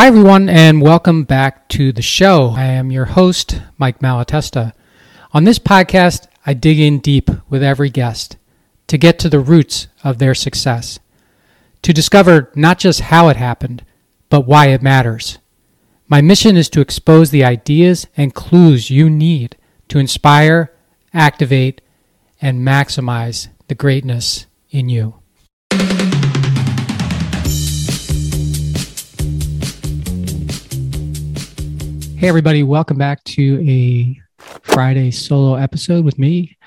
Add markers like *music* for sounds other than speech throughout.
Hi, everyone, and welcome back to the show. I am your host, Mike Malatesta. On this podcast, I dig in deep with every guest to get to the roots of their success, to discover not just how it happened, but why it matters. My mission is to expose the ideas and clues you need to inspire, activate, and maximize the greatness in you. Hey, everybody, welcome back to a Friday solo episode with me.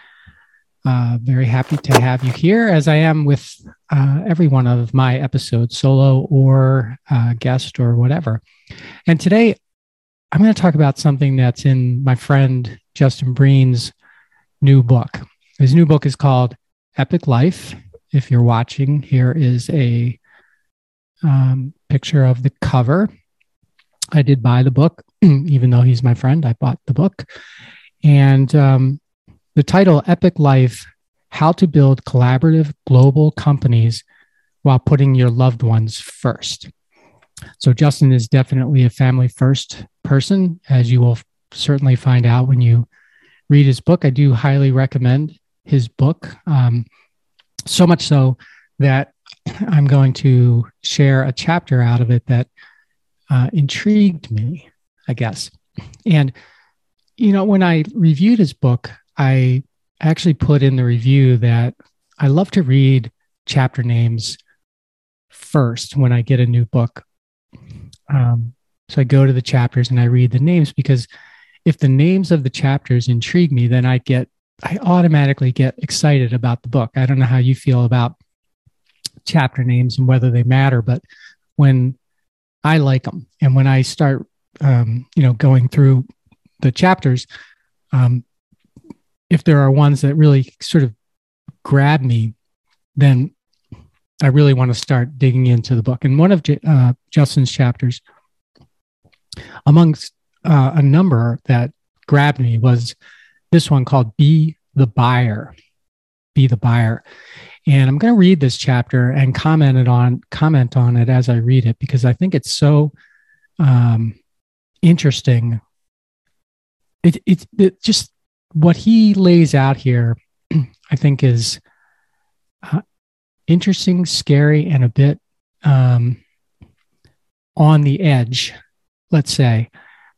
Uh, very happy to have you here, as I am with uh, every one of my episodes, solo or uh, guest or whatever. And today, I'm going to talk about something that's in my friend Justin Breen's new book. His new book is called Epic Life. If you're watching, here is a um, picture of the cover. I did buy the book *clears throat* even though he's my friend, I bought the book. And um, the title, Epic Life How to Build Collaborative Global Companies While Putting Your Loved Ones First. So, Justin is definitely a family first person, as you will certainly find out when you read his book. I do highly recommend his book, um, so much so that *clears throat* I'm going to share a chapter out of it that uh, intrigued me I guess. And, you know, when I reviewed his book, I actually put in the review that I love to read chapter names first when I get a new book. Um, so I go to the chapters and I read the names because if the names of the chapters intrigue me, then I get, I automatically get excited about the book. I don't know how you feel about chapter names and whether they matter, but when I like them and when I start um, you know, going through the chapters, um, if there are ones that really sort of grab me, then I really want to start digging into the book. And one of uh, Justin's chapters, amongst uh, a number that grabbed me, was this one called "Be the Buyer." Be the buyer, and I'm going to read this chapter and comment it on comment on it as I read it because I think it's so um, interesting. It, it, it just what he lays out here, *clears throat* I think, is uh, interesting, scary, and a bit um, on the edge, let's say,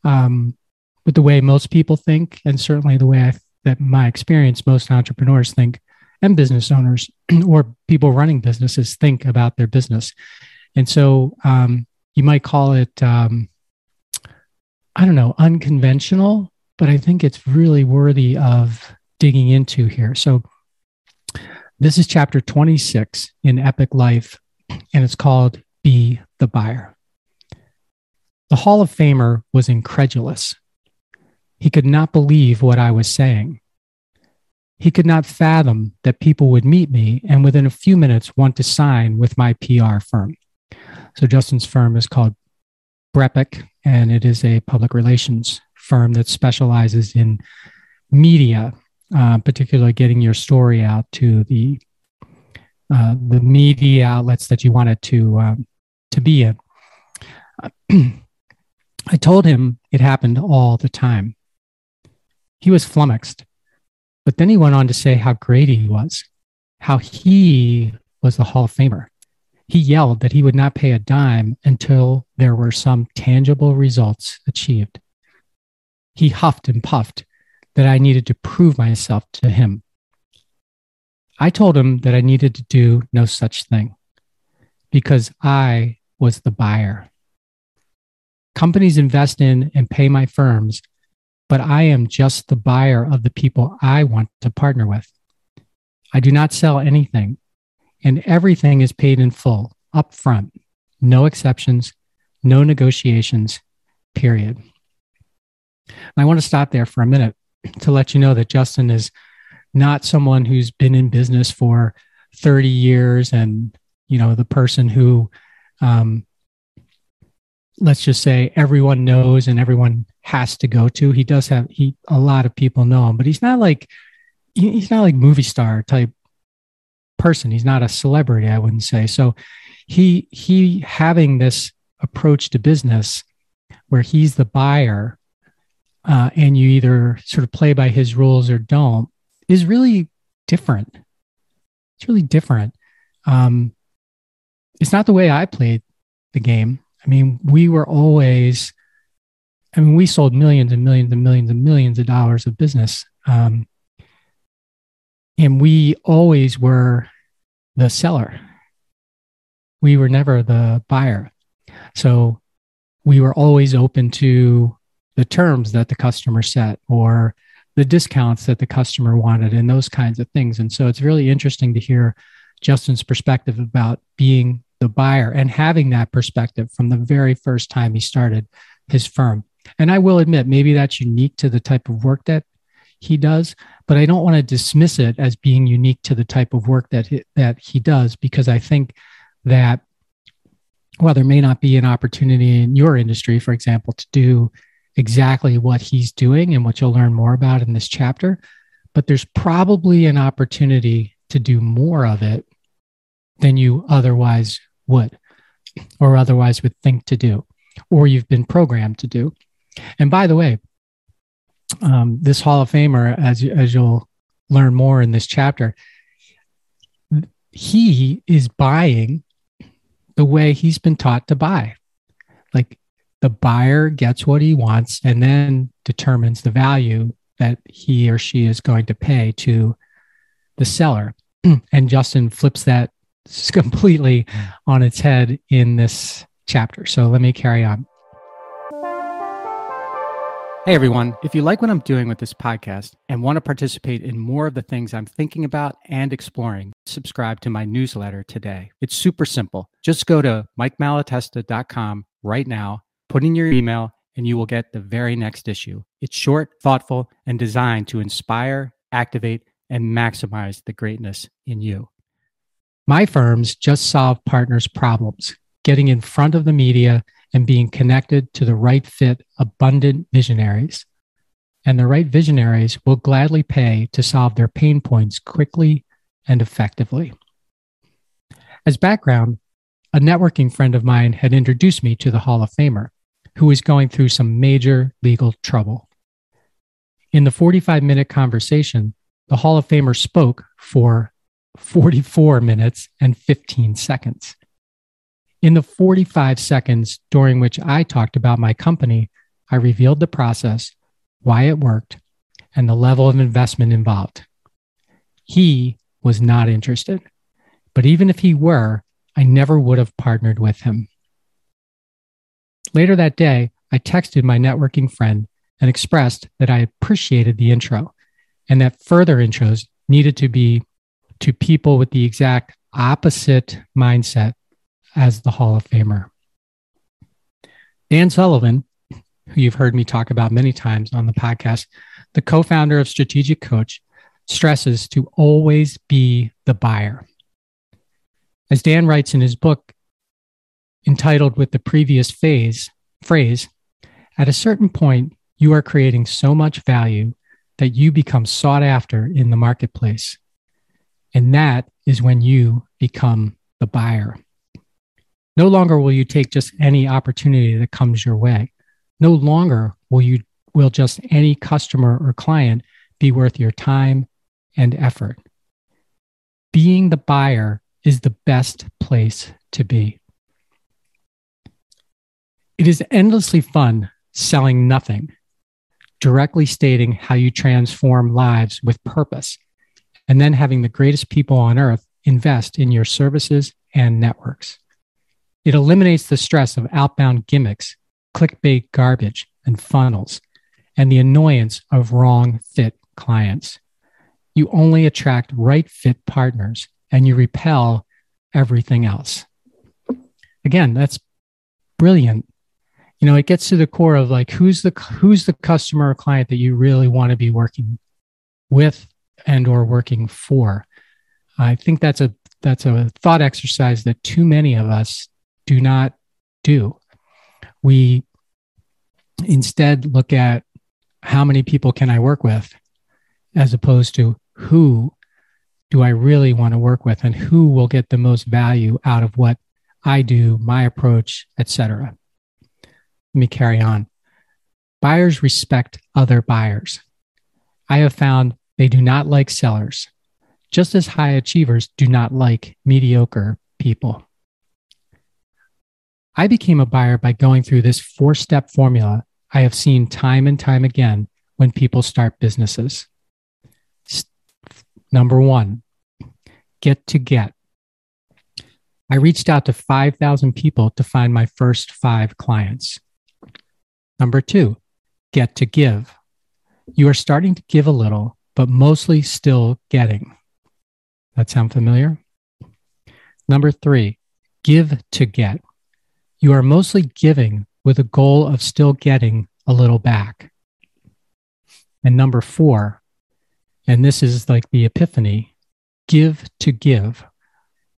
um, with the way most people think, and certainly the way I, that my experience, most entrepreneurs think, and business owners *clears throat* or people running businesses think about their business. And so um, you might call it um, I don't know, unconventional, but I think it's really worthy of digging into here. So, this is chapter 26 in Epic Life, and it's called Be the Buyer. The Hall of Famer was incredulous. He could not believe what I was saying. He could not fathom that people would meet me and within a few minutes want to sign with my PR firm. So, Justin's firm is called Brepic, and it is a public relations firm that specializes in media, uh, particularly getting your story out to the uh, the media outlets that you want it to um, to be in. *clears throat* I told him it happened all the time. He was flummoxed, but then he went on to say how great he was, how he was the Hall of Famer. He yelled that he would not pay a dime until there were some tangible results achieved. He huffed and puffed that I needed to prove myself to him. I told him that I needed to do no such thing because I was the buyer. Companies invest in and pay my firms, but I am just the buyer of the people I want to partner with. I do not sell anything and everything is paid in full up front, no exceptions, no negotiations, period. I want to stop there for a minute to let you know that Justin is not someone who's been in business for 30 years and, you know, the person who, um, let's just say everyone knows and everyone has to go to. He does have, he, a lot of people know him, but he's not like, he's not like movie star type person. He's not a celebrity, I wouldn't say. So he he having this approach to business where he's the buyer uh, and you either sort of play by his rules or don't is really different. It's really different. Um, it's not the way I played the game. I mean, we were always, I mean, we sold millions and millions and millions and millions of dollars of business. Um, and we always were the seller. We were never the buyer. So we were always open to the terms that the customer set or the discounts that the customer wanted and those kinds of things. And so it's really interesting to hear Justin's perspective about being the buyer and having that perspective from the very first time he started his firm. And I will admit, maybe that's unique to the type of work that he does, but I don't want to dismiss it as being unique to the type of work that he, that he does because I think that while there may not be an opportunity in your industry, for example, to do exactly what he's doing and what you'll learn more about in this chapter, but there's probably an opportunity to do more of it than you otherwise would or otherwise would think to do or you've been programmed to do. And by the way, um, this Hall of Famer, as, you, as you'll learn more in this chapter, he is buying the way he's been taught to buy. Like the buyer gets what he wants and then determines the value that he or she is going to pay to the seller. *clears throat* and Justin flips that completely on its head in this chapter. So let me carry on. Hey everyone, if you like what I'm doing with this podcast and want to participate in more of the things I'm thinking about and exploring, subscribe to my newsletter today. It's super simple. Just go to mikemalatesta.com right now Put in your email and you will get the very next issue. It's short, thoughtful, and designed to inspire, activate, and maximize the greatness in you. My firms just solve partners' problems, getting in front of the media and being connected to the right fit, abundant visionaries. And the right visionaries will gladly pay to solve their pain points quickly and effectively. As background, a networking friend of mine had introduced me to the Hall of Famer who was going through some major legal trouble. In the 45 minute conversation, the Hall of Famer spoke for 44 minutes and 15 seconds. In the 45 seconds during which I talked about my company, I revealed the process, why it worked, and the level of investment involved. He was not interested. But even if he were, I never would have partnered with him. Later that day, I texted my networking friend and expressed that I appreciated the intro and that further intros needed to be to people with the exact opposite mindset as the Hall of Famer. Dan Sullivan, who you've heard me talk about many times on the podcast, the co founder of Strategic Coach, stresses to always be the buyer. As Dan writes in his book, entitled with the previous phase phrase, at a certain point, you are creating so much value that you become sought after in the marketplace. And that is when you become the buyer. No longer will you take just any opportunity that comes your way. No longer will you will just any customer or client be worth your time and effort. Being the buyer is the best place to be. It is endlessly fun selling nothing, directly stating how you transform lives with purpose, and then having the greatest people on earth invest in your services and networks. It eliminates the stress of outbound gimmicks, clickbait garbage, and funnels, and the annoyance of wrong fit clients. You only attract right fit partners and you repel everything else. Again, that's brilliant you know it gets to the core of like who's the who's the customer or client that you really want to be working with and or working for i think that's a that's a thought exercise that too many of us do not do we instead look at how many people can i work with as opposed to who do i really want to work with and who will get the most value out of what i do my approach etc let me carry on. Buyers respect other buyers. I have found they do not like sellers, just as high achievers do not like mediocre people. I became a buyer by going through this four step formula I have seen time and time again when people start businesses. Number one, get to get. I reached out to 5,000 people to find my first five clients. Number two, get to give. You are starting to give a little, but mostly still getting. That sound familiar? Number three, give to get. You are mostly giving with a goal of still getting a little back. And number four, and this is like the epiphany give to give,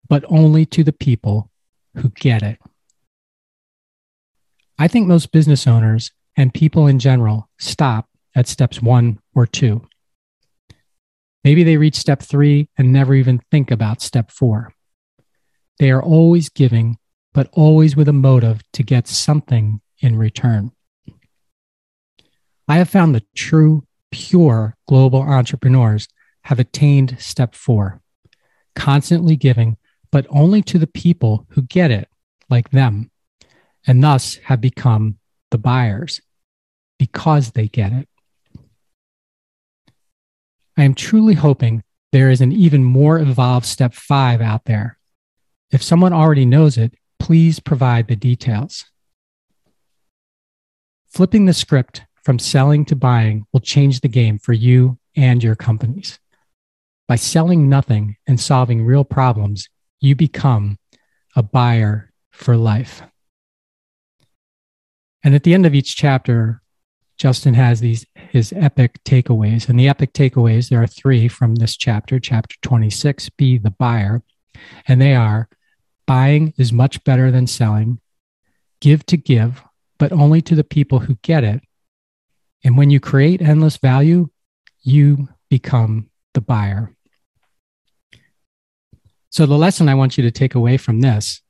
but only to the people who get it. I think most business owners and people in general stop at steps one or two. Maybe they reach step three and never even think about step four. They are always giving, but always with a motive to get something in return. I have found the true, pure global entrepreneurs have attained step four, constantly giving, but only to the people who get it, like them, and thus have become the buyers because they get it. I am truly hoping there is an even more evolved step five out there. If someone already knows it, please provide the details. Flipping the script from selling to buying will change the game for you and your companies. By selling nothing and solving real problems, you become a buyer for life. And at the end of each chapter, Justin has these his epic takeaways. And the epic takeaways, there are three from this chapter, chapter 26, be the buyer. And they are buying is much better than selling, give to give, but only to the people who get it. And when you create endless value, you become the buyer. So, the lesson I want you to take away from this,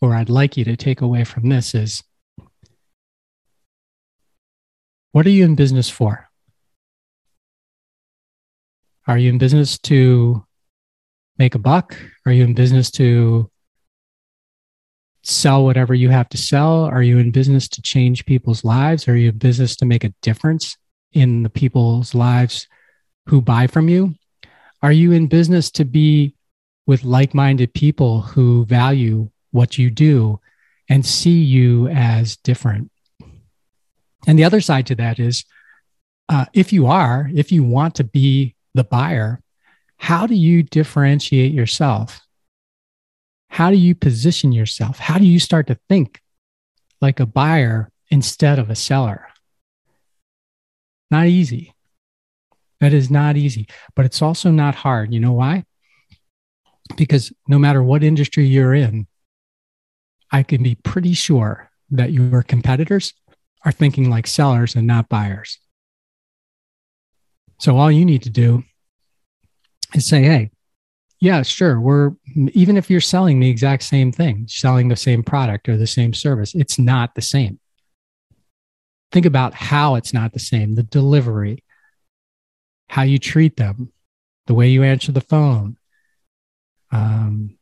or I'd like you to take away from this, is what are you in business for? Are you in business to make a buck? Are you in business to sell whatever you have to sell? Are you in business to change people's lives? Are you in business to make a difference in the people's lives who buy from you? Are you in business to be with like minded people who value what you do and see you as different? And the other side to that is uh, if you are, if you want to be the buyer, how do you differentiate yourself? how do you position yourself? How do you start to think like a buyer instead of a seller? Not easy. That is not easy, but it's also not hard. You know why? Because no matter what industry you're in, I can be pretty sure that your competitors are thinking like sellers and not buyers. So all you need to do is say, hey, yeah, sure. We're even if you're selling the exact same thing, selling the same product or the same service, it's not the same. Think about how it's not the same the delivery, how you treat them, the way you answer the phone, um,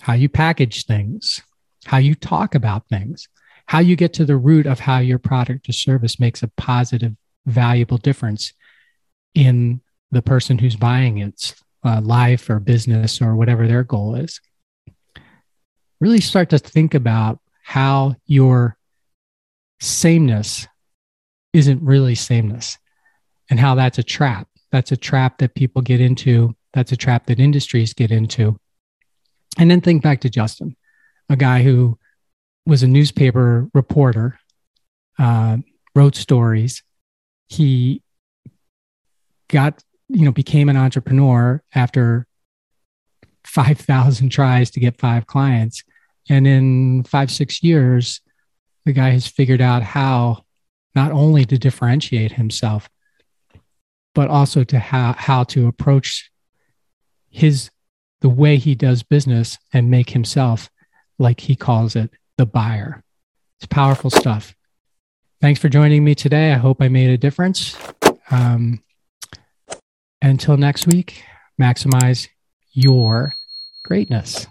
how you package things, how you talk about things, how you get to the root of how your product or service makes a positive, valuable difference in the person who's buying it uh, life or business or whatever their goal is. Really start to think about how your sameness isn't really sameness and how that's a trap. That's a trap that people get into. That's a trap that industries get into. And then think back to Justin, a guy who was a newspaper reporter, uh, wrote stories. He got you know, became an entrepreneur after 5,000 tries to get five clients. And in five, six years, the guy has figured out how not only to differentiate himself, but also to how, how to approach his the way he does business and make himself like he calls it the buyer. It's powerful stuff. Thanks for joining me today. I hope I made a difference. Um, until next week, maximize your greatness.